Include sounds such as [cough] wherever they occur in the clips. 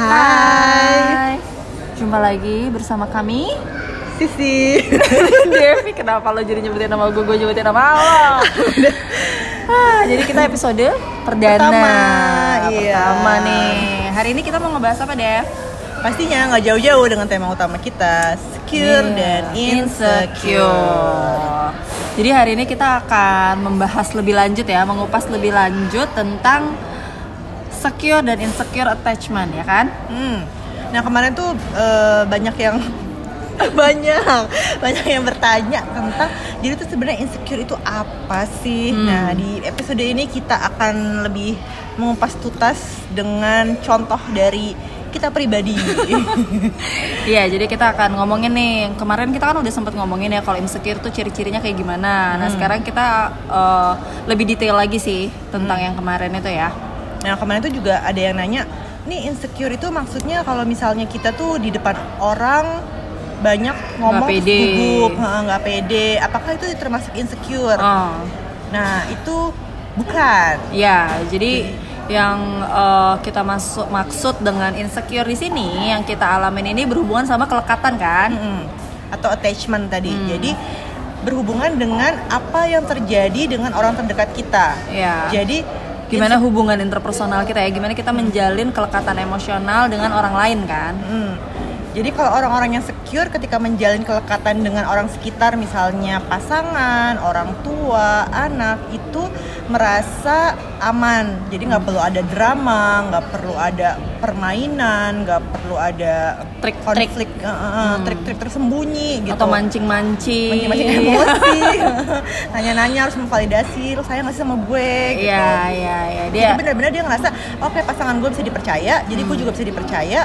Hai. Jumpa lagi bersama kami Sisi. [laughs] Devi, kenapa lo jadi nyebutin nama gue, gue nyebutin nama lo ah, Jadi kita episode perdana Pertama, iya. Pertama nih Hari ini kita mau ngebahas apa, Dev? Pastinya nggak jauh-jauh dengan tema utama kita, secure Iya, dan insecure. insecure. Jadi hari ini kita akan membahas lebih lanjut ya, mengupas lebih lanjut tentang secure dan insecure attachment ya kan? Hmm. Nah kemarin tuh eh, banyak yang [laughs] banyak banyak yang bertanya tentang jadi tuh sebenarnya insecure itu apa sih? Hmm. Nah di episode ini kita akan lebih mengupas tuntas dengan contoh dari kita pribadi. [laughs] Iya, jadi kita akan ngomongin nih. Kemarin kita kan udah sempet ngomongin ya kalau insecure tuh ciri-cirinya kayak gimana. Nah, sekarang kita eh, lebih detail lagi sih tentang yang kemarin itu ya. Nah kemarin tuh juga ada yang nanya, nih insecure itu maksudnya kalau misalnya kita tuh di depan orang banyak ngomong pede. gugup, nggak pede, apakah itu termasuk insecure? Oh. Nah itu bukan. Ya, jadi yang eh, kita masuk maksud dengan insecure di sini yang kita alamin ini berhubungan sama kelekatan kan? Mm-mm. Atau attachment tadi. Hmm. Jadi berhubungan dengan apa yang terjadi dengan orang terdekat kita. Ya. Jadi Gimana hubungan interpersonal kita ya? Gimana kita menjalin kelekatan emosional dengan orang lain kan? Hmm. Jadi kalau orang-orang yang secure ketika menjalin kelekatan dengan orang sekitar misalnya pasangan, orang tua, anak itu merasa aman. Jadi nggak perlu ada drama, nggak perlu ada permainan, nggak perlu ada Trik-trik. konflik, eh, eh, eh, trik-trik tersembunyi gitu. Atau mancing-mancing. mancing-mancing emosi, [laughs] nanya-nanya harus memvalidasi, lo sayang nggak sih sama gue? Gitu. Iya, iya, iya. Dia Jadi benar-benar dia ngerasa oke pasangan gue bisa dipercaya, jadi gue juga bisa dipercaya.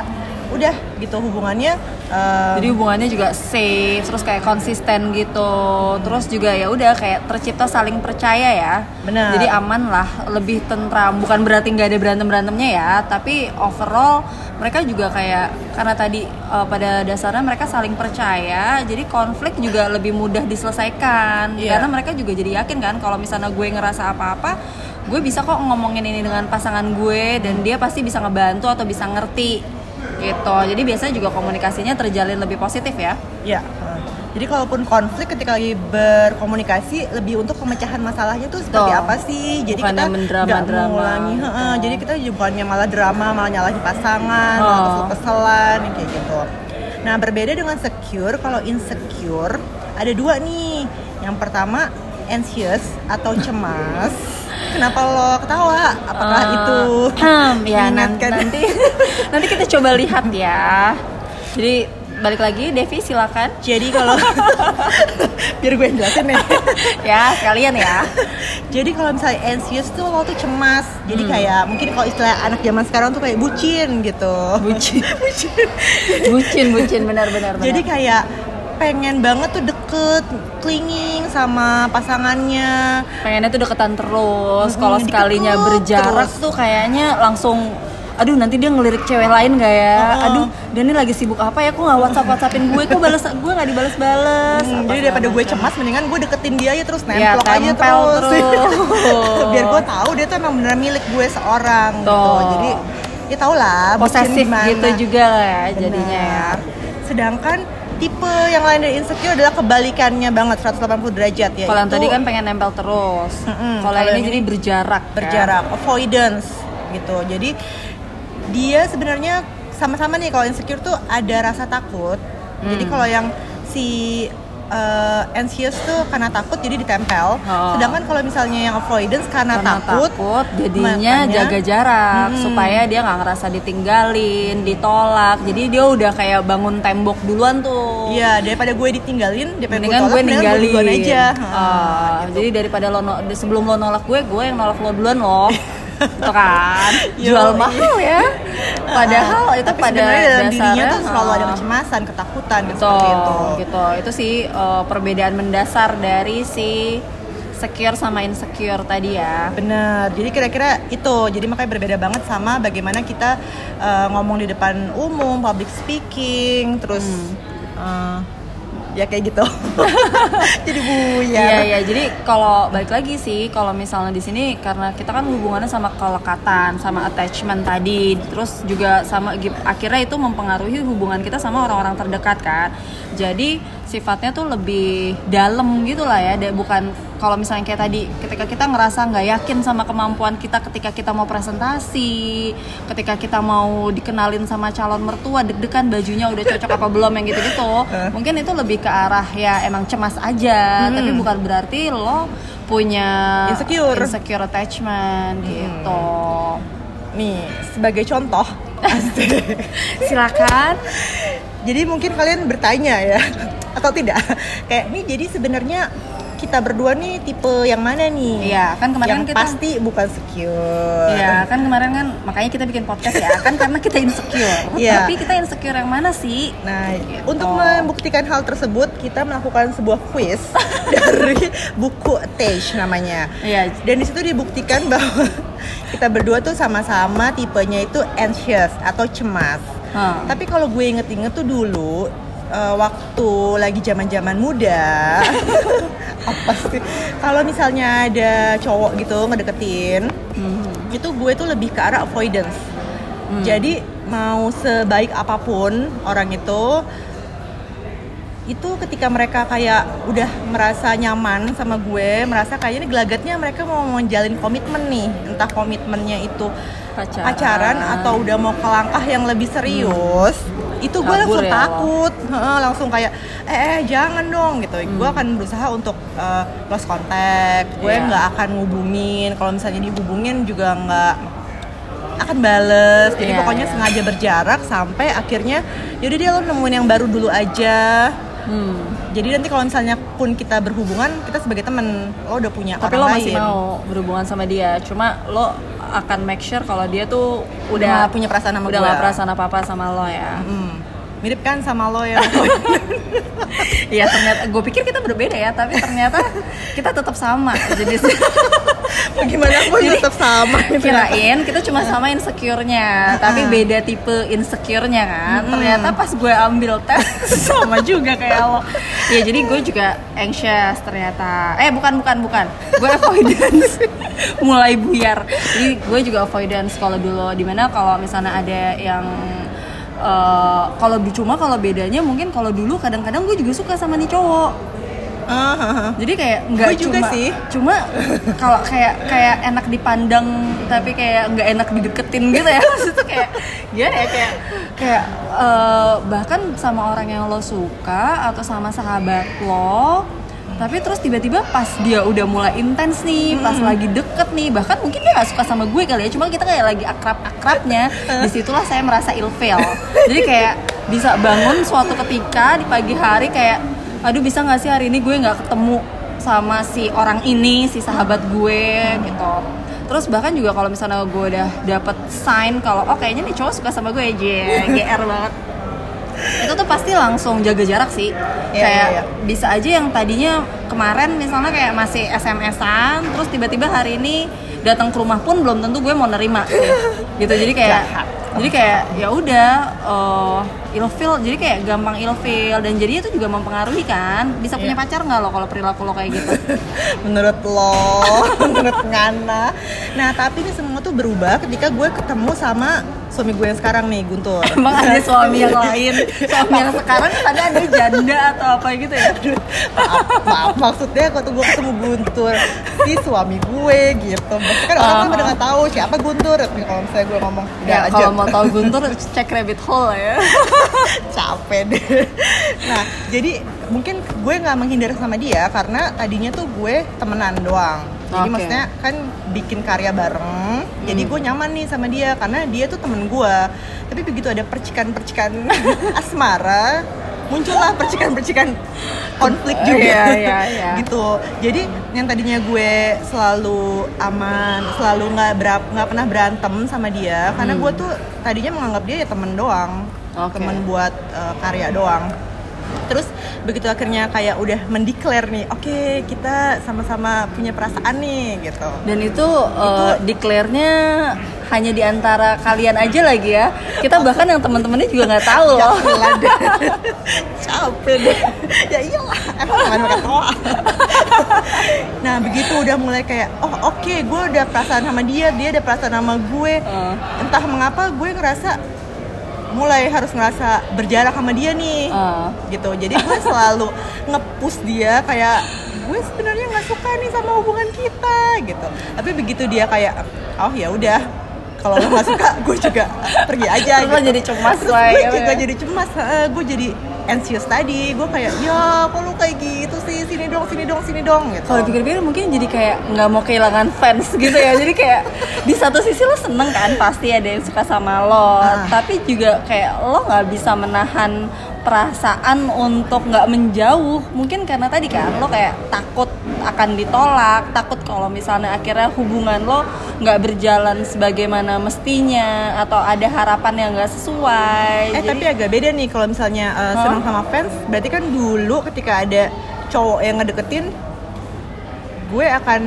Udah gitu hubungannya. eh, jadi hubungannya juga safe terus kayak konsisten gitu terus juga ya udah kayak tercipta saling percaya ya Benar. jadi aman lah lebih tentram bukan berarti nggak ada berantem berantemnya ya tapi overall mereka juga kayak karena tadi uh, pada dasarnya mereka saling percaya jadi konflik juga lebih mudah diselesaikan Iya. karena mereka juga jadi yakin kan kalau misalnya gue ngerasa apa-apa gue bisa kok ngomongin ini dengan pasangan gue dan dia pasti bisa ngebantu atau bisa ngerti gitu jadi biasanya juga komunikasinya terjalin lebih positif ya Ya. eh. Jadi kalaupun konflik ketika lagi berkomunikasi lebih untuk pemecahan masalahnya tuh seperti Betul. apa sih? Jadi Bukannya kita nggak mengulangi, gitu. jadi kita bukannya malah drama, malah nyalahin pasangan, Oh. malah kesel-keselan kayak gitu. Nah berbeda dengan secure, kalau insecure ada dua nih. Yang pertama anxious atau cemas. Kenapa lo ketawa? Apakah Eh, itu hmm, ya nan- mengingatkan- nanti [laughs] nanti kita coba lihat ya jadi balik lagi Devi silakan Jadi kalau [laughs] biar gue yang jelasin ya. [laughs] ya sekalian ya Jadi kalau misalnya anxious tuh lo tuh cemas. Jadi Hmm. kayak mungkin kalau istilah anak zaman sekarang tuh kayak bucin gitu. Bucin. bucin. bucin bucin benar-benar Jadi kayak pengen banget tuh deket, clinging sama pasangannya. pengennya tuh deketan terus Mm, kalau sekalinya terus. berjarak tuh kayaknya langsung aduh nanti dia ngelirik cewek lain gak ya Oh. aduh dia ini lagi sibuk apa ya kok nggak whatsapp whatsappin gue kok balas [laughs] gue nggak dibales bales Hmm, jadi daripada gue cemas, mendingan gue deketin dia aja terus Ya, nemplok aja tempel terus. terus. [laughs] Biar gue tahu dia tuh emang beneran milik gue seorang gitu. Jadi ya tau lah. posesif gitu juga lah ya jadinya ya. Sedangkan tipe yang lain dari insecure adalah kebalikannya banget 180 derajat ya. Kalau yang tadi kan pengen nempel terus. Mm-mm, Kalau kalau ini yang jadi ini berjarak. kan? berjarak, avoidance gitu. Jadi dia sebenarnya sama-sama nih kalau insecure tuh ada rasa takut. Jadi Hmm. kalau yang si uh, anxious tuh karena takut jadi ditempel. Oh. Sedangkan kalau misalnya yang avoidance karena, Karena takut, jadinya makanya- jaga jarak Mm-mm. supaya dia nggak ngerasa ditinggalin, ditolak. Jadi dia udah kayak bangun tembok duluan tuh. Iya, daripada gue ditinggalin, daripada Mendingan gue tolak, gue ninggalin duluan aja. Ah, gitu. Jadi daripada lo no- sebelum lo nolak gue, gue yang nolak lo duluan loh. [laughs] Itu kan Yo, jual iya. mahal ya. Padahal itu Tapi pada dalam dirinya dasarnya, tuh selalu ada kecemasan, ketakutan dan Betul, seperti itu. gitu. Itu sih uh, perbedaan mendasar dari si secure sama insecure tadi ya. Bener, jadi kira-kira itu, jadi makanya berbeda banget sama bagaimana kita uh, ngomong di depan umum, public speaking, terus Hmm. uh, ya kayak gitu. [laughs] Jadi buyar. Iya iya, jadi kalau balik lagi sih, kalau misalnya di sini karena kita kan hubungannya sama kelekatan, sama attachment tadi, terus juga sama akhirnya itu mempengaruhi hubungan kita sama orang-orang terdekat kan. Jadi sifatnya tuh lebih dalam gitu lah ya, bukan kalau misalnya kayak tadi ketika kita ngerasa nggak yakin sama kemampuan kita ketika kita mau presentasi, ketika kita mau dikenalin sama calon mertua deg-degan bajunya udah cocok apa belum yang gitu-gitu, mungkin itu lebih ke arah ya emang cemas aja, tapi bukan berarti lo punya Insecure. insecure attachment gitu. nih sebagai contoh. [laughs] Silakan. Jadi mungkin kalian bertanya ya [laughs] atau tidak? Kayak nih jadi sebenarnya kita berdua nih tipe yang mana nih Iya, kan kemarin yang kita- pasti bukan secure Iya kan kemarin kan makanya kita bikin podcast ya kan karena kita insecure. [laughs] Iya. Tapi kita insecure yang mana sih? Nah, Gitu. untuk membuktikan hal tersebut, kita melakukan sebuah quiz [laughs] dari buku Tage namanya. Iya. Dan di situ dibuktikan bahwa [laughs] kita berdua tuh sama-sama tipenya itu anxious atau cemas. Hah. Tapi kalau gue inget-inget tuh dulu eh, waktu lagi zaman-zaman muda, apa sih? Kalau misalnya ada cowok gitu ngedeketin, Hmm. itu gue tuh lebih ke arah avoidance. Jadi mau sebaik apa pun orang itu itu ketika mereka kayak udah merasa nyaman sama gue, merasa kayaknya gelagatnya mereka mau menjalin komitmen nih, entah komitmennya itu Pacaran. pacaran atau udah mau ke langkah yang lebih serius, itu gue langsung ya takut, Heeh, langsung kayak eh, eh jangan dong gitu. Gue akan berusaha untuk eh, lost contact, gue Iya. nggak akan ngubungin, kalau misalnya dihubungin juga nggak akan bales jadi Iya, pokoknya iya. sengaja berjarak sampai akhirnya yaudah dia lo nemuin yang baru dulu aja Hmm. jadi nanti kalau misalnya pun kita berhubungan kita sebagai temen lo udah punya Tapi orang lo masih lain. mau berhubungan sama dia. Cuma lo akan make sure kalau dia tuh Udah punya perasaan sama udah nggak perasaan apa apa sama lo ya. Hmm. mirip kan sama lo yang [laughs] Iya ternyata gue pikir kita berbeda ya, tapi ternyata [laughs] kita tetap sama. Jadi [laughs] [laughs] gimana pun Jadi, tetap sama gitu. kirain kita cuma sama insecure-nya, tapi beda tipe insecure-nya kan. Ternyata pas gue ambil tes [laughs] sama juga kayak lo. Ya jadi gue juga anxious ternyata. Eh bukan bukan bukan. Gue avoidance. [laughs] Mulai buyar. Jadi gue juga avoidance kalau dulu di mana kalau misalnya ada yang eh, kalau cuma kalau bedanya mungkin kalau dulu kadang-kadang gue juga suka sama nih cowok Ah, ah. jadi kayak nggak cuma sih. cuma kalau kayak kayak enak dipandang tapi kayak nggak enak dideketin gitu ya. [laughs] Maksudnya kayak gimana ya? Kayak kayak eh, bahkan sama orang yang lo suka atau sama sahabat lo tapi terus tiba-tiba pas dia udah mulai intens nih pas lagi deket nih bahkan mungkin dia nggak suka sama gue kali ya cuma kita kayak lagi akrab-akrabnya di situlah saya merasa ilfeel. Jadi kayak bisa bangun suatu ketika di pagi hari kayak aduh bisa nggak sih hari ini gue nggak ketemu sama si orang ini si sahabat gue gitu terus bahkan juga kalau misalnya gue udah dapet sign kalau oh kayaknya nih cowok suka sama gue aja gr [laughs] banget itu tuh pasti langsung jaga jarak sih Iya, kayak iya, iya. bisa aja yang tadinya kemarin misalnya kayak masih SMS-an terus tiba-tiba hari ini datang ke rumah pun belum tentu gue mau nerima sih. [laughs] gitu jadi kayak. Jadi kayak ya udah eh, ilfeel jadi kayak gampang ilfeel dan jadinya itu juga mempengaruhi kan? Bisa punya Iya. pacar nggak lo kalau perilaku lo kayak gitu? [laughs] Menurut lo [laughs] menurut Ngana. Nah tapi ini semua tuh berubah ketika gue ketemu sama suami gue yang sekarang nih Guntur. [laughs] Emang ada suami yang lain? Suami yang sekarang tadi ada janda atau apa gitu ya? Maaf, maaf. Maksudnya waktu gue ketemu Guntur si suami gue gitu. Maksudnya kan orang kan Uh-huh. pada nggak tahu siapa Guntur. Kalau misalnya gue ngomong udah ya aja kalau tahu Guntur cek rabbit hole lah ya. [laughs] Capek deh. Nah jadi mungkin gue nggak menghindar sama dia karena tadinya tuh gue temenan doang. Jadi Oke. maksudnya kan bikin karya bareng jadi gue nyaman nih sama dia karena dia tuh temen gue. Tapi begitu ada percikan-percikan [laughs] asmara muncullah percikan-percikan konflik juga Iya, iya, iya. [laughs] gitu jadi yang tadinya gue selalu aman selalu nggak berap- nggak pernah berantem sama dia karena gue tuh tadinya menganggap dia ya temen doang Hmm. Oke. temen buat uh, karya doang terus begitu akhirnya kayak udah mendeklar nih oke kita sama-sama punya perasaan nih gitu Dan itu, uh, declare-nya hanya di antara kalian aja lagi ya. Kita bahkan yang teman-temannya juga nggak tahu ya loh. [laughs] capek deh ya iyalah nah begitu udah mulai kayak oh oke gue udah perasaan sama dia dia ada perasaan sama gue Uh. entah mengapa gue ngerasa mulai harus ngerasa berjarak sama dia nih Uh. gitu jadi gue [laughs] selalu ngepush dia kayak gue sebenarnya nggak suka nih sama hubungan kita gitu tapi begitu dia kayak oh ya udah kalau lo nggak suka gue juga pergi aja gitu. jadi cemas gue ya, juga ya. jadi cemas gue jadi anxious tadi gue kayak ya kok lu kayak gitu sih sini dong sini dong sini dong gitu Kalau dipikir-pikir mungkin jadi kayak nggak mau kehilangan fans gitu ya. Jadi kayak di satu sisi lo seneng kan pasti ada yang suka sama lo, Ah. tapi juga kayak lo nggak bisa menahan perasaan untuk nggak menjauh. Mungkin karena tadi kan lo kayak takut akan ditolak, takut kalau misalnya akhirnya hubungan lo nggak berjalan sebagaimana mestinya atau ada harapan yang nggak sesuai. Eh Jadi- tapi agak beda nih kalau misalnya uh, Hah? senang sama fans, berarti kan dulu ketika ada cowok yang ngedeketin, gue akan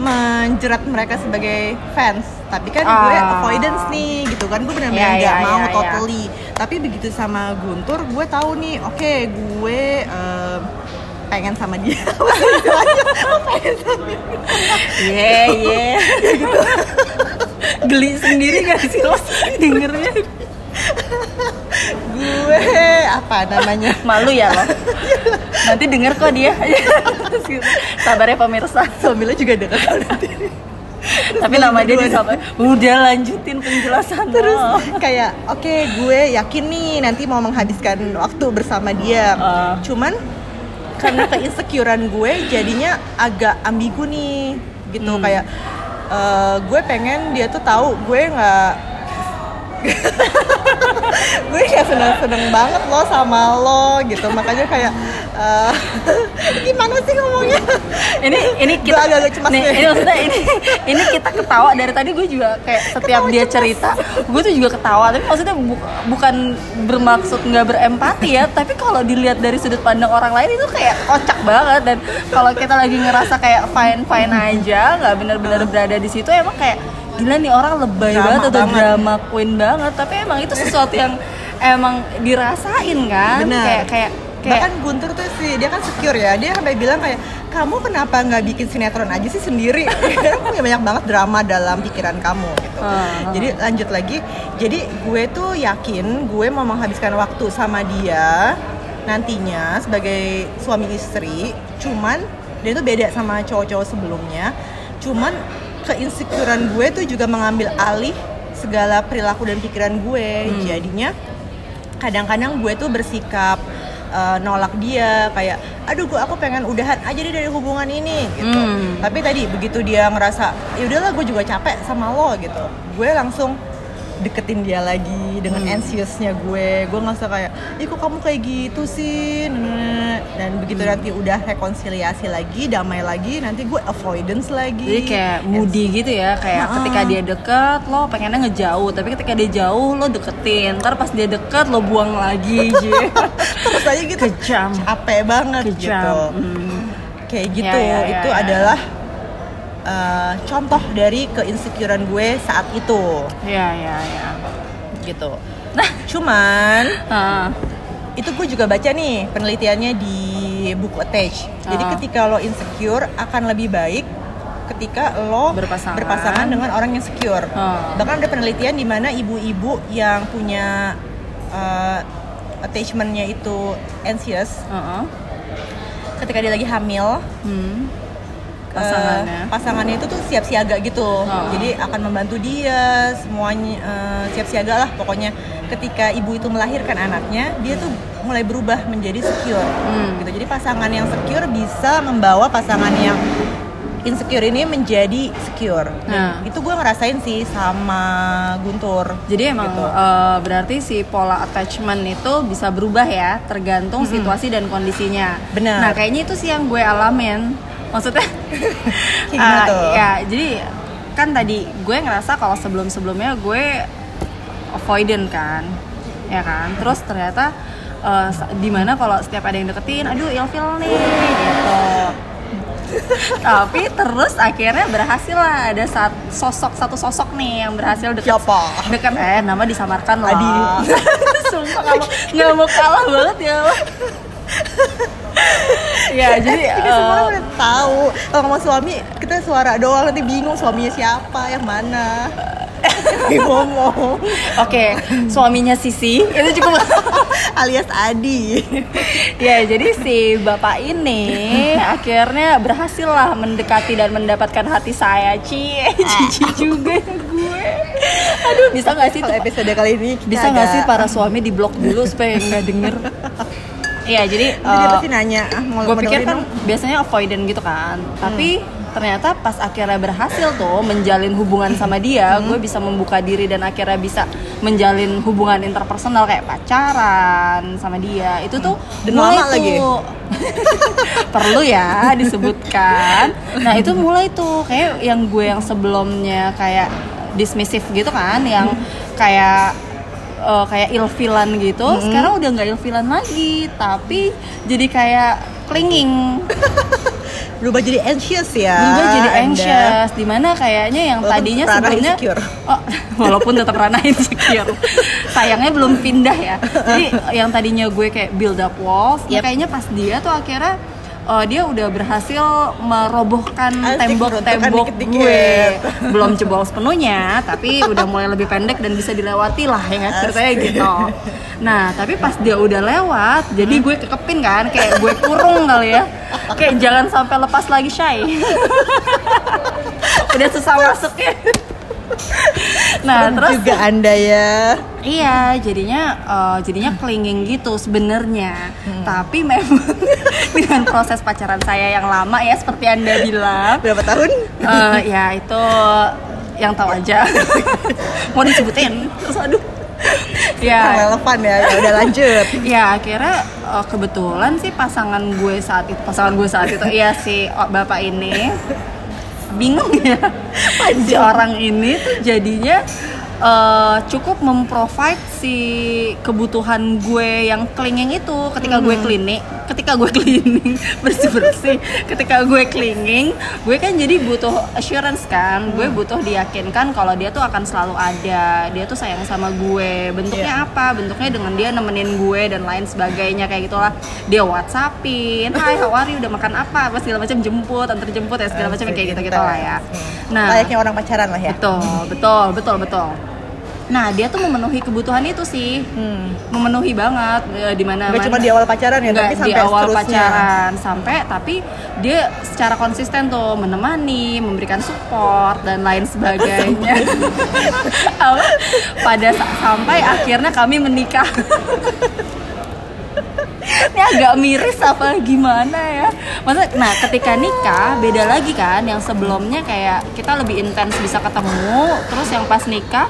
menjerat mereka sebagai fans. Tapi kan gue Ah. avoidance nih, gitu kan gue benar-benar Iya, nggak iya, mau iya, iya. totally. Tapi begitu sama Guntur, gue tahu nih, oke gue um, pengen sama dia. [laughs] dia. Iya, iya. Geli sendiri gak sih lo dengernya? gue apa namanya? Malu ya lo? Nanti denger kok dia. Terus gitu. Sabar ya pemirsa. Suami lo juga dekat nanti. Tapi nama dia disapa. Udah lanjutin penjelasan Terus lo. kayak oke gue yakin nih nanti mau menghabiskan waktu bersama dia. Ah. Cuman karena keinsecurean gue jadinya agak ambigu nih gitu Hmm. kayak eh, gue pengen dia tuh tahu gue nggak [laughs] gue kayak seneng seneng banget lo sama lo gitu. Makanya kayak eh, [laughs] gimana sih ngomongnya? Ini ini Gue kita agak-agak cemas nih, deh. ini maksudnya ini ini kita ketawa. Dari tadi gue juga kayak setiap dia cerita gue tuh juga ketawa. Tapi maksudnya bu- bukan bermaksud nggak berempati ya. Tapi kalau dilihat dari sudut pandang orang lain itu kayak kocak banget. Dan kalau kita lagi ngerasa kayak fine fine aja nggak benar-benar berada di situ emang kayak gila nih orang lebay Drama banget atau banget. drama queen banget tapi emang itu sesuatu yang emang dirasain kan Benar. kayak kayak kayak bahkan Guntur tuh sih dia kan secure ya dia sampai bilang kayak kamu kenapa nggak bikin sinetron aja sih sendiri [laughs] karena punya banyak banget drama dalam pikiran kamu gitu Ah. jadi lanjut lagi jadi gue tuh yakin gue mau menghabiskan waktu sama dia nantinya sebagai suami istri cuman dia tuh beda sama cowok-cowok sebelumnya cuman keinsecurean gue tuh juga mengambil alih segala perilaku dan pikiran gue Hmm. jadinya kadang-kadang gue tuh bersikap uh, nolak dia kayak aduh gue aku pengen udahan aja deh dari hubungan ini gitu Hmm. tapi tadi begitu dia ngerasa ya udahlah gue juga capek sama lo gitu gue langsung deketin dia lagi dengan Hmm. anxiousnya gue gue nggak usah kayak ih kok kamu kayak gitu sih Nah, dan begitu Hmm. nanti udah rekonsiliasi lagi damai lagi nanti gue avoidance lagi Jadi kayak moody gitu ya, kayak Ha-ha. ketika dia deket lo pengennya ngejauh, tapi ketika dia jauh lo deketin, ntar pas dia deket lo buang lagi, [laughs] terus aja gitu Kejam. capek banget gitu Kejam. Hmm. kayak gitu Ya, ya, ya, itu ya. adalah uh, contoh dari keinsecurean gue saat itu Ya ya ya. gitu nah cuman Ah, itu gue juga baca nih penelitiannya di buku Attach jadi Ah. ketika lo insecure akan lebih baik ketika lo Berpasangan. dengan orang yang secure Ah. bahkan ada penelitian di mana ibu-ibu yang punya uh, attachmentnya itu anxious uh-uh. ketika dia lagi hamil Hmm. Eh, Pasangannya. pasangannya itu tuh siap siaga gitu Oh. jadi akan membantu dia semuanya eh, siap siaga lah pokoknya ketika ibu itu melahirkan anaknya dia tuh mulai berubah menjadi secure Hmm. gitu jadi pasangan yang secure bisa membawa pasangan yang insecure ini menjadi secure Nah. Itu gue ngerasain sih sama Guntur Jadi emang Gitu. eh, berarti si pola attachment itu bisa berubah ya, tergantung situasi dan kondisinya. Benar. Nah kayaknya itu sih yang gue alamin. Maksudnya, [laughs] eh, tuh? ya jadi kan tadi gue ngerasa kalau sebelum sebelumnya gue avoidant kan, ya kan. Terus ternyata uh, di mana kalau setiap ada yang deketin aduh ilfil nih gitu [laughs] tapi terus akhirnya berhasil lah ada saat sosok satu sosok nih yang berhasil deket Siapa? deket eh nama disamarkan lah Adi. [laughs] sumpah nggak mau nggak mau kalah banget ya. Ya [laughs] jadi kita semua eh, udah tahu. Kalau ngomong suami kita suara doang nanti bingung suaminya siapa yang mana. [laughs] Ngomong. Oke, suaminya Sisi. Itu cukup [laughs] alias Adi. Ya jadi si bapak ini akhirnya berhasil lah mendekati dan mendapatkan hati saya. Cie cici juga ya gue. Aduh bisa nggak sih episode kali ini bisa nggak sih para suami di blok dulu supaya nggak denger Iya jadi dia eh, pasti nanya ah, mau gue pikir kan dong. biasanya avoidant gitu kan. Tapi ternyata pas akhirnya berhasil tuh menjalin hubungan sama dia gue bisa membuka diri dan akhirnya bisa menjalin hubungan interpersonal kayak pacaran sama dia. Itu tuh Dan mulai lama lagi. tuh. [laughs] Perlu ya disebutkan. Nah itu mulai tuh. Kayak yang gue yang sebelumnya kayak dismissive gitu kan yang kayak eh, kayak ilfilan gitu sekarang udah nggak ilfilan lagi tapi jadi kayak clinging [laughs] berubah jadi anxious ya berubah jadi Anda. anxious di mana kayaknya yang Walaupun tadinya sebelumnya insecure. [laughs] oh, walaupun tetap Rana insecure sayangnya belum pindah ya jadi [laughs] yang tadinya gue kayak build up walls Yep. kayaknya pas dia tuh akhirnya eh, dia udah berhasil merobohkan tembok-tembok gue. Belum jebol sepenuhnya tapi udah mulai lebih pendek dan bisa dilewati lah ya ceritanya gitu. Nah tapi pas dia udah lewat jadi gue kekepin kan kayak gue kurung kali ya. Kayak jangan sampai lepas lagi shy [laughs] udah susah masuknya nah terus juga anda ya. Iya, jadinya eh, jadinya clinging gitu sebenarnya. Tapi memang [laughs] dengan proses pacaran saya yang lama ya seperti Anda bilang, berapa tahun? Eh, ya itu yang tahu aja. [laughs] Mau disebutin? Terus aduh. Ya, relevan ya. Ya udah lanjut. Ya akhirnya eh, kebetulan sih pasangan gue saat itu, pasangan gue saat itu. Iya si oh, bapak ini bingung ya. Si orang ini tuh jadinya eh, cukup memprovide si kebutuhan gue yang clinging itu ketika gue klinik ketika gue [laughs] cleaning bersih bersih ketika gue clinging gue kan jadi butuh assurance kan. Gue butuh diyakinkan kalau dia tuh akan selalu ada. Dia tuh sayang sama gue bentuknya apa? Bentuknya dengan dia nemenin gue dan lain sebagainya kayak gitulah. Dia whatsappin hai how are you? Udah makan apa? Apa segala macam jemput antar jemput ya segala macam kayak gitu gitu lah ya nah. Layaknya orang pacaran lah ya. Betul betul betul betul nah dia tuh memenuhi kebutuhan itu sih hmm. memenuhi banget eh, di mana Gak cuma di awal pacaran ya, Nggak tapi di sampai awal seterusnya. pacaran sampai tapi dia secara konsisten tuh menemani memberikan support dan lain sebagainya [laughs] Apa? pada sa- sampai akhirnya kami menikah ini agak miris apa gimana ya maksudnya nah ketika nikah beda lagi kan yang sebelumnya kayak kita lebih intens bisa ketemu terus yang pas nikah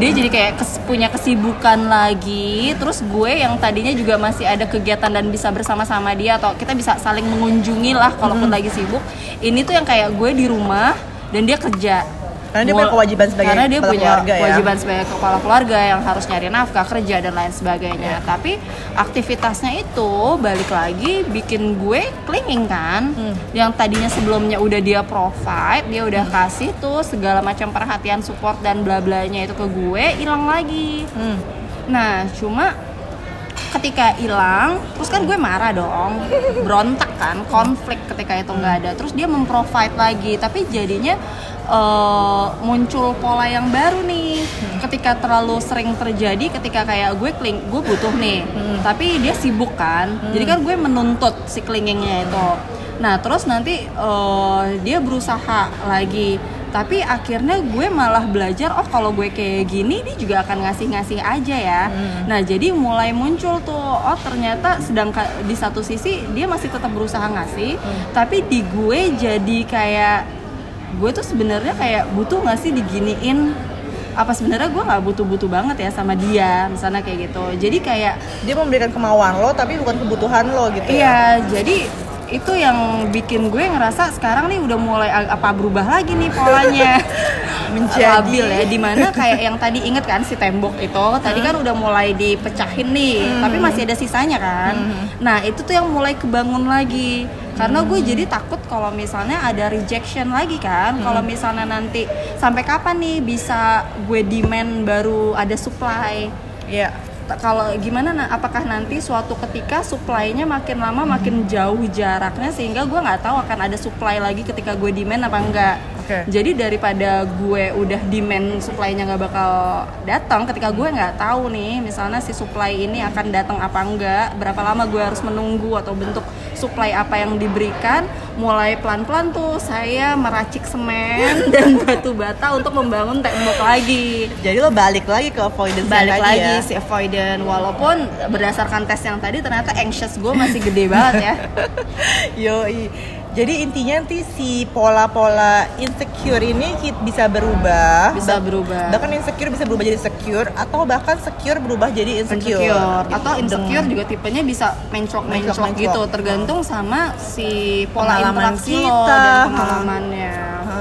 dia jadi kayak kes- punya kesibukan lagi. Terus gue yang tadinya juga masih ada kegiatan dan bisa bersama-sama dia atau kita bisa saling mengunjungi lah kalaupun lagi sibuk ini tuh yang kayak gue di rumah dan dia kerja Karena dia punya kewajiban sebagai karena dia kepala punya keluarga ya. kewajiban sebagai kepala keluarga yang harus nyari nafkah kerja dan lain sebagainya tapi aktivitasnya itu balik lagi bikin gue clinging kan Hmm. yang tadinya sebelumnya udah dia provide dia udah kasih tuh segala macam perhatian support dan bla blanya itu ke gue hilang lagi Hmm. nah cuma ketika hilang terus kan gue marah dong. Berontak kan konflik ketika itu nggak ada. Terus dia memprovide lagi tapi jadinya eh, muncul pola yang baru nih. Ketika terlalu sering terjadi ketika kayak gue kling gue butuh nih. Tapi dia sibuk kan. Jadi kan gue menuntut si clingingnya itu. Nah terus nanti eh, dia berusaha lagi tapi akhirnya gue malah belajar oh kalau gue kayak gini dia juga akan ngasih-ngasih aja ya. Nah jadi mulai muncul tuh oh ternyata sedang di satu sisi dia masih tetap berusaha ngasih tapi di gue jadi kayak gue tuh sebenarnya kayak butuh nggak sih diginiin? Apa sebenarnya gue nggak butuh-butuh banget ya sama dia misalnya kayak gitu. Jadi kayak dia memberikan kemauan lo tapi bukan kebutuhan lo gitu ya? Iya, jadi itu yang bikin gue ngerasa sekarang nih udah mulai apa berubah lagi nih polanya. [laughs] Menjadi- labil ya di mana kayak yang tadi inget kan si tembok itu? Tadi kan udah mulai dipecahin nih tapi masih ada sisanya kan? Nah itu tuh yang mulai kebangun lagi. Karena gue jadi takut kalau misalnya ada rejection lagi kan? Kalau misalnya nanti sampai kapan nih bisa gue demand baru ada supply. Ta- kalau gimana na- apakah nanti suatu ketika supply-nya makin lama makin jauh jaraknya sehingga gue nggak tahu akan ada supply lagi ketika gue demand apa enggak Oke. jadi daripada gue udah demand supply-nya nggak bakal datang ketika gue nggak tahu nih misalnya si supply ini akan datang apa enggak berapa lama gue harus menunggu atau bentuk supply apa yang diberikan mulai pelan-pelan tuh saya meracik semen [laughs] dan batu bata untuk membangun tembok lagi Jadi lo balik lagi ke avoidance yang balik tadi lagi ya. si avoidant walaupun berdasarkan tes yang tadi ternyata anxious gue masih gede banget ya [laughs] Yoi. Jadi intinya nanti si pola-pola insecure ini bisa berubah. bisa Bah- berubah Bahkan insecure bisa berubah jadi secure atau bahkan secure berubah jadi insecure. insecure Gitu. atau insecure juga tipenya bisa Menclok-menclok. gitu tergantung sama si pola Pengalaman interaksi lo kita. dan pengalamannya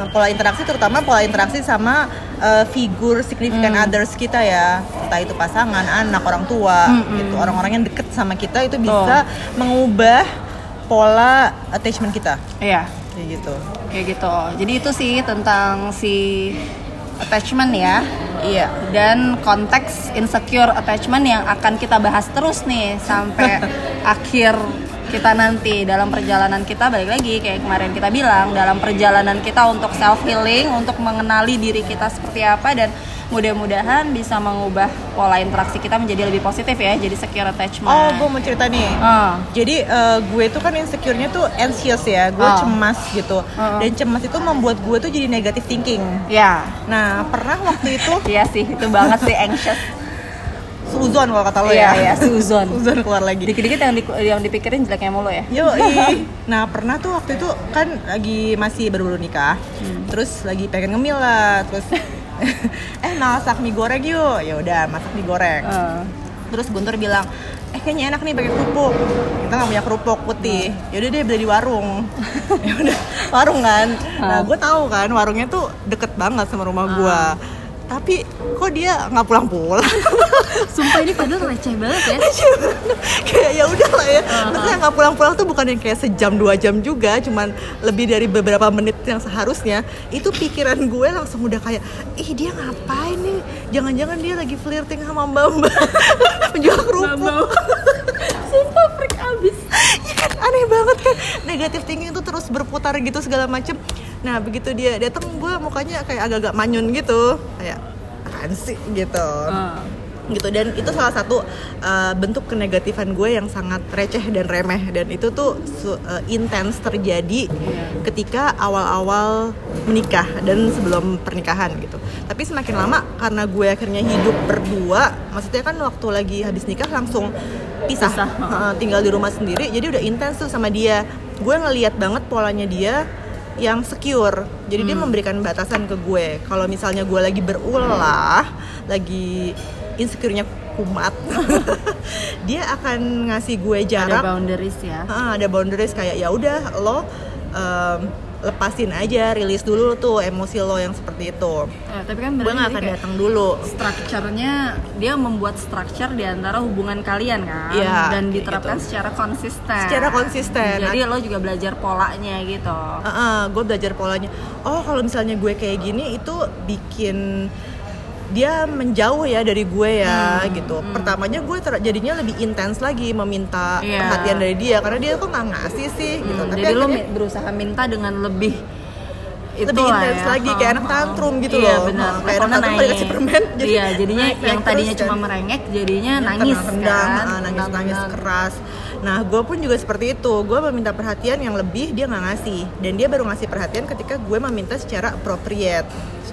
pola interaksi terutama pola interaksi sama uh, figur significant Hmm. others kita ya entah itu pasangan anak orang tua Hmm, gitu orang-orang yang deket sama kita itu bisa mengubah pola attachment kita. Iya. Kayak gitu. Kayak gitu. Jadi itu sih tentang si attachment ya. Iya. Dan konteks insecure attachment yang akan kita bahas terus nih sampai [laughs] akhir kita nanti. Dalam perjalanan kita balik lagi kayak kemarin kita bilang dalam perjalanan kita untuk self healing untuk mengenali diri kita seperti apa dan mudah-mudahan bisa mengubah pola interaksi kita menjadi lebih positif ya jadi secure attachment oh gue mau cerita nih Ah. Jadi eh, gue tuh kan insecure-nya tuh anxious ya, gue Ah. cemas gitu. Ah. Dan cemas itu membuat gue tuh jadi negative thinking. ya Nah, pernah waktu itu [laughs] iya sih itu banget sih anxious suzon kalau kata lo iya ya. ya Suzon [laughs] Suzon keluar lagi. dikit-dikit yang, di- yang dipikirin jeleknya mulu ya Yoi. [laughs] Nah, pernah tuh waktu itu kan lagi masih baru-baru nikah. Terus lagi pengen ngemil lah, terus [laughs] eh masak mie goreng yuk. Ya udah, masak mie goreng. Eh. Terus Guntur bilang, eh kayaknya enak nih pakai kerupuk. Kita nggak punya kerupuk putih. Ya udah deh beli di warung. [laughs] ya udah warung kan. Nah gue tahu kan warungnya tuh deket banget sama rumah gue. Tapi kok dia nggak pulang-pulang? [laughs] Sumpah ini padahal receh banget ya kayak ya udah lah ya. Maksudnya nggak pulang-pulang tuh bukan yang kayak sejam dua jam juga, cuman lebih dari beberapa menit yang seharusnya. Itu pikiran gue langsung udah kayak, ih dia ngapain nih? Jangan-jangan dia lagi flirting sama mbak-mbak penjual [laughs] kerupuk. [laughs] Sumpah freak abis ya [laughs] kan aneh banget kan? Negatif thinking itu terus berputar gitu segala macem. Nah begitu dia datang gue mukanya kayak agak-agak manyun gitu. Kayak apaan sih? gitu. Ah. Gitu. Dan itu salah satu uh, bentuk kenegatifan gue yang sangat receh dan remeh. Dan itu tuh uh, intens terjadi ketika awal-awal menikah dan sebelum pernikahan gitu. Tapi semakin lama karena gue akhirnya hidup berdua maksudnya kan waktu lagi habis nikah langsung pisah, Pisah, Heeh, tinggal di rumah sendiri jadi udah intens tuh sama dia. Gue ngeliat banget polanya dia yang secure. Jadi dia memberikan batasan ke gue. Kalau misalnya gue lagi berulah lagi insecure-nya kumat. [laughs] Dia akan ngasih gue Ada jarak. boundaries ya. Ah, ada boundaries kayak ya udah lo em, lepasin aja rilis dulu tuh emosi lo yang seperti itu. Eh, Tapi kan gue jadi akan datang dulu. Structure-nya Dia membuat structure di antara hubungan kalian kan Iya, Dan diterapkan gitu. secara konsisten. Secara konsisten. Jadi lo juga belajar polanya gitu. Gue belajar polanya. Oh, kalau misalnya gue kayak gini itu bikin dia menjauh ya dari gue ya Hmm, gitu. Pertamanya gue ter- jadinya lebih intens lagi meminta Iya. perhatian dari dia karena dia kok nggak ngasih sih gitu. Hmm, Tapi Jadi lo mi- berusaha minta dengan lebih lebih intens ya. lagi kayak anak tantrum gitu iya, loh. benar. Nah, kayak anak tantrum naik. dikasih permen. jadi iya, jadinya yang tadinya cuma merengek jadinya nangis tendang-tendang, kan. ah, nangis-nangis Tendang-tendang. keras. Nah, gue pun juga seperti itu. Gue meminta perhatian yang lebih dia nggak ngasih, dan dia baru ngasih perhatian ketika gue meminta secara appropriate.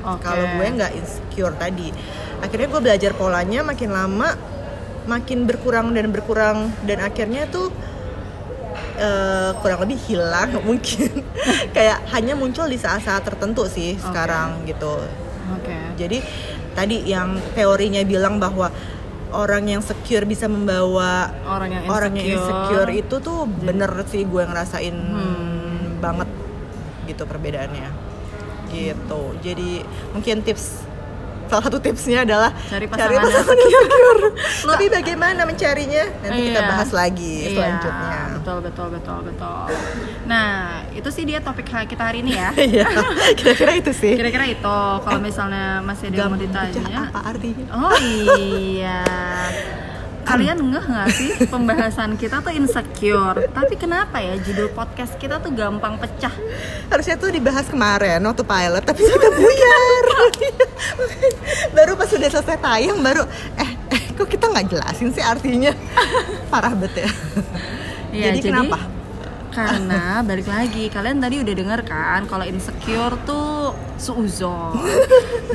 Oke. Kalau gue nggak insecure tadi, akhirnya gue belajar polanya makin lama, makin berkurang dan berkurang, dan akhirnya tuh eh, kurang lebih hilang [laughs] mungkin. Kayak hanya muncul di saat-saat tertentu sih sekarang gitu. Oke. Jadi tadi yang teorinya bilang bahwa orang yang secure bisa membawa Orang yang orang yang insecure. insecure itu tuh bener sih gue ngerasain Hmm. banget gitu perbedaannya. Gitu. Jadi mungkin tips salah satu tipsnya adalah Cari pasangan yang pasangan secure. tapi bagaimana mencarinya? Nanti kita Iya. bahas lagi Iya, selanjutnya. Betul betul betul betul. Nah itu sih dia topik kita hari ini ya. [laughs] Iya, kira-kira itu sih. kira-kira itu kalau misalnya masih ada yang mau ditanya. apa artinya? oh iya kalian ngeh nggak sih pembahasan kita tuh insecure tapi kenapa ya judul podcast kita tuh gampang pecah Harusnya tuh dibahas kemarin waktu pilot, tapi kita buyar. [laughs] baru pas sudah selesai tayang baru eh, eh kok kita nggak jelasin sih artinya? [laughs] Parah banget ya. Iya, jadi, kenapa? Karena balik lagi, kalian tadi udah denger kan kalau insecure tuh suuzon.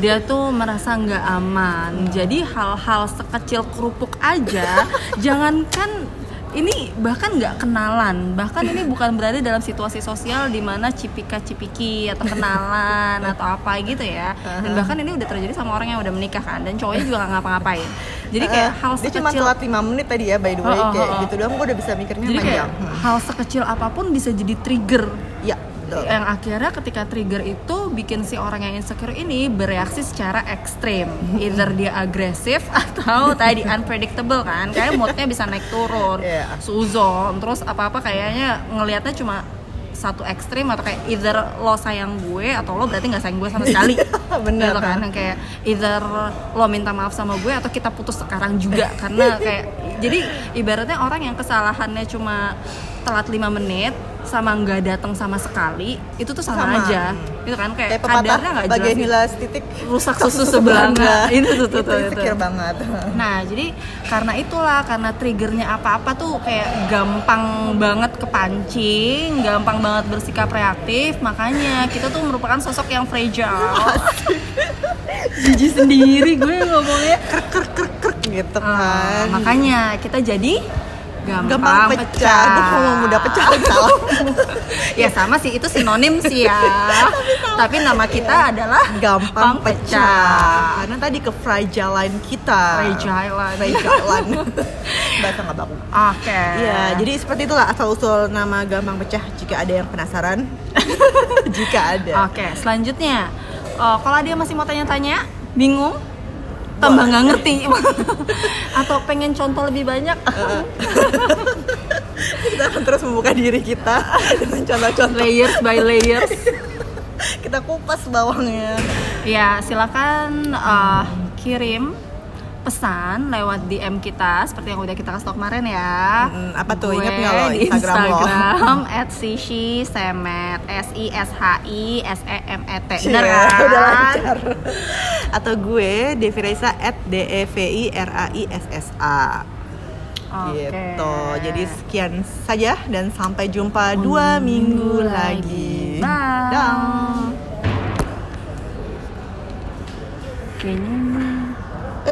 Dia tuh merasa nggak aman. Jadi hal-hal sekecil kerupuk aja, jangankan ini bahkan nggak kenalan, bahkan ini bukan berada dalam situasi sosial di mana cipika cipiki atau kenalan atau apa gitu ya. Dan bahkan ini udah terjadi sama orang yang udah menikah kan, dan cowoknya juga nggak ngapa-ngapain. Jadi kayak hal dia cuma sekecil telat 5 menit tadi ya by the way Oh, oh, kayak oh, oh. gitu doang gue udah bisa mikirnya jadi kayak panjang. Hmm. hal sekecil apa pun bisa jadi trigger Ya, betul. yang akhirnya ketika trigger itu bikin si orang yang insecure ini bereaksi secara ekstrim [laughs] either dia agresif atau [laughs] tadi unpredictable kan kayak moodnya bisa naik turun Iya. suzon terus apa apa kayaknya ngelihatnya cuma satu ekstrim atau kayak either lo sayang gue atau lo berarti nggak sayang gue sama sekali [laughs] Bener. gitu kan yang kayak either lo minta maaf sama gue atau kita putus sekarang juga karena kayak jadi ibaratnya orang yang kesalahannya cuma telat 5 menit sama nggak datang sama sekali itu tuh sama, Sama. aja itu kan kayak, Kayak kadarnya nggak bagian jelas hilas titik rusak susu sebelanga [laughs] itu tuh tuh, tuh, itu. insecure banget. [laughs] Nah, jadi karena itulah karena triggernya apa-apa tuh kayak gampang banget kepancing, gampang banget bersikap reaktif, makanya kita tuh merupakan sosok yang fragile. [laughs] Jijik sendiri gue ngomongnya. krek krek krek krek gitu Ah, kan. makanya kita jadi gampang, gampang pecah. Gue ngomong mudah pecah salah. [laughs] ya sama sih itu sinonim sih ya. Tapi nama kita adalah gampang pecah. Karena tadi ke fragilean kita. Fragile. Fragilean. [laughs] Bahasa nggak baku. Oke. Iya, jadi seperti itulah asal usul nama gampang pecah. Jika ada yang penasaran, [laughs] jika ada. Oke, selanjutnya eh, kalau dia masih mau tanya-tanya, bingung, tambah nggak ngerti, [laughs] atau pengen contoh lebih banyak, [laughs] Kita akan terus membuka diri kita dengan contoh-contoh. layers by layers, [laughs] Kita kupas bawangnya. ya silakan eh, kirim pesan lewat DM kita seperti yang udah kita kasih tau kemarin ya. Mm, apa tuh? Ingat nggak lo di Instagram lo? Instagram [laughs] at Sishi Semet S I S H I S E M E T. Bener [laughs] kan? udah lancar. Atau gue Devi Raisa at D E V I R A I S S A. Oke. Gitu. Jadi sekian saja dan sampai jumpa dua minggu lagi. Bye. Dah. Kayaknya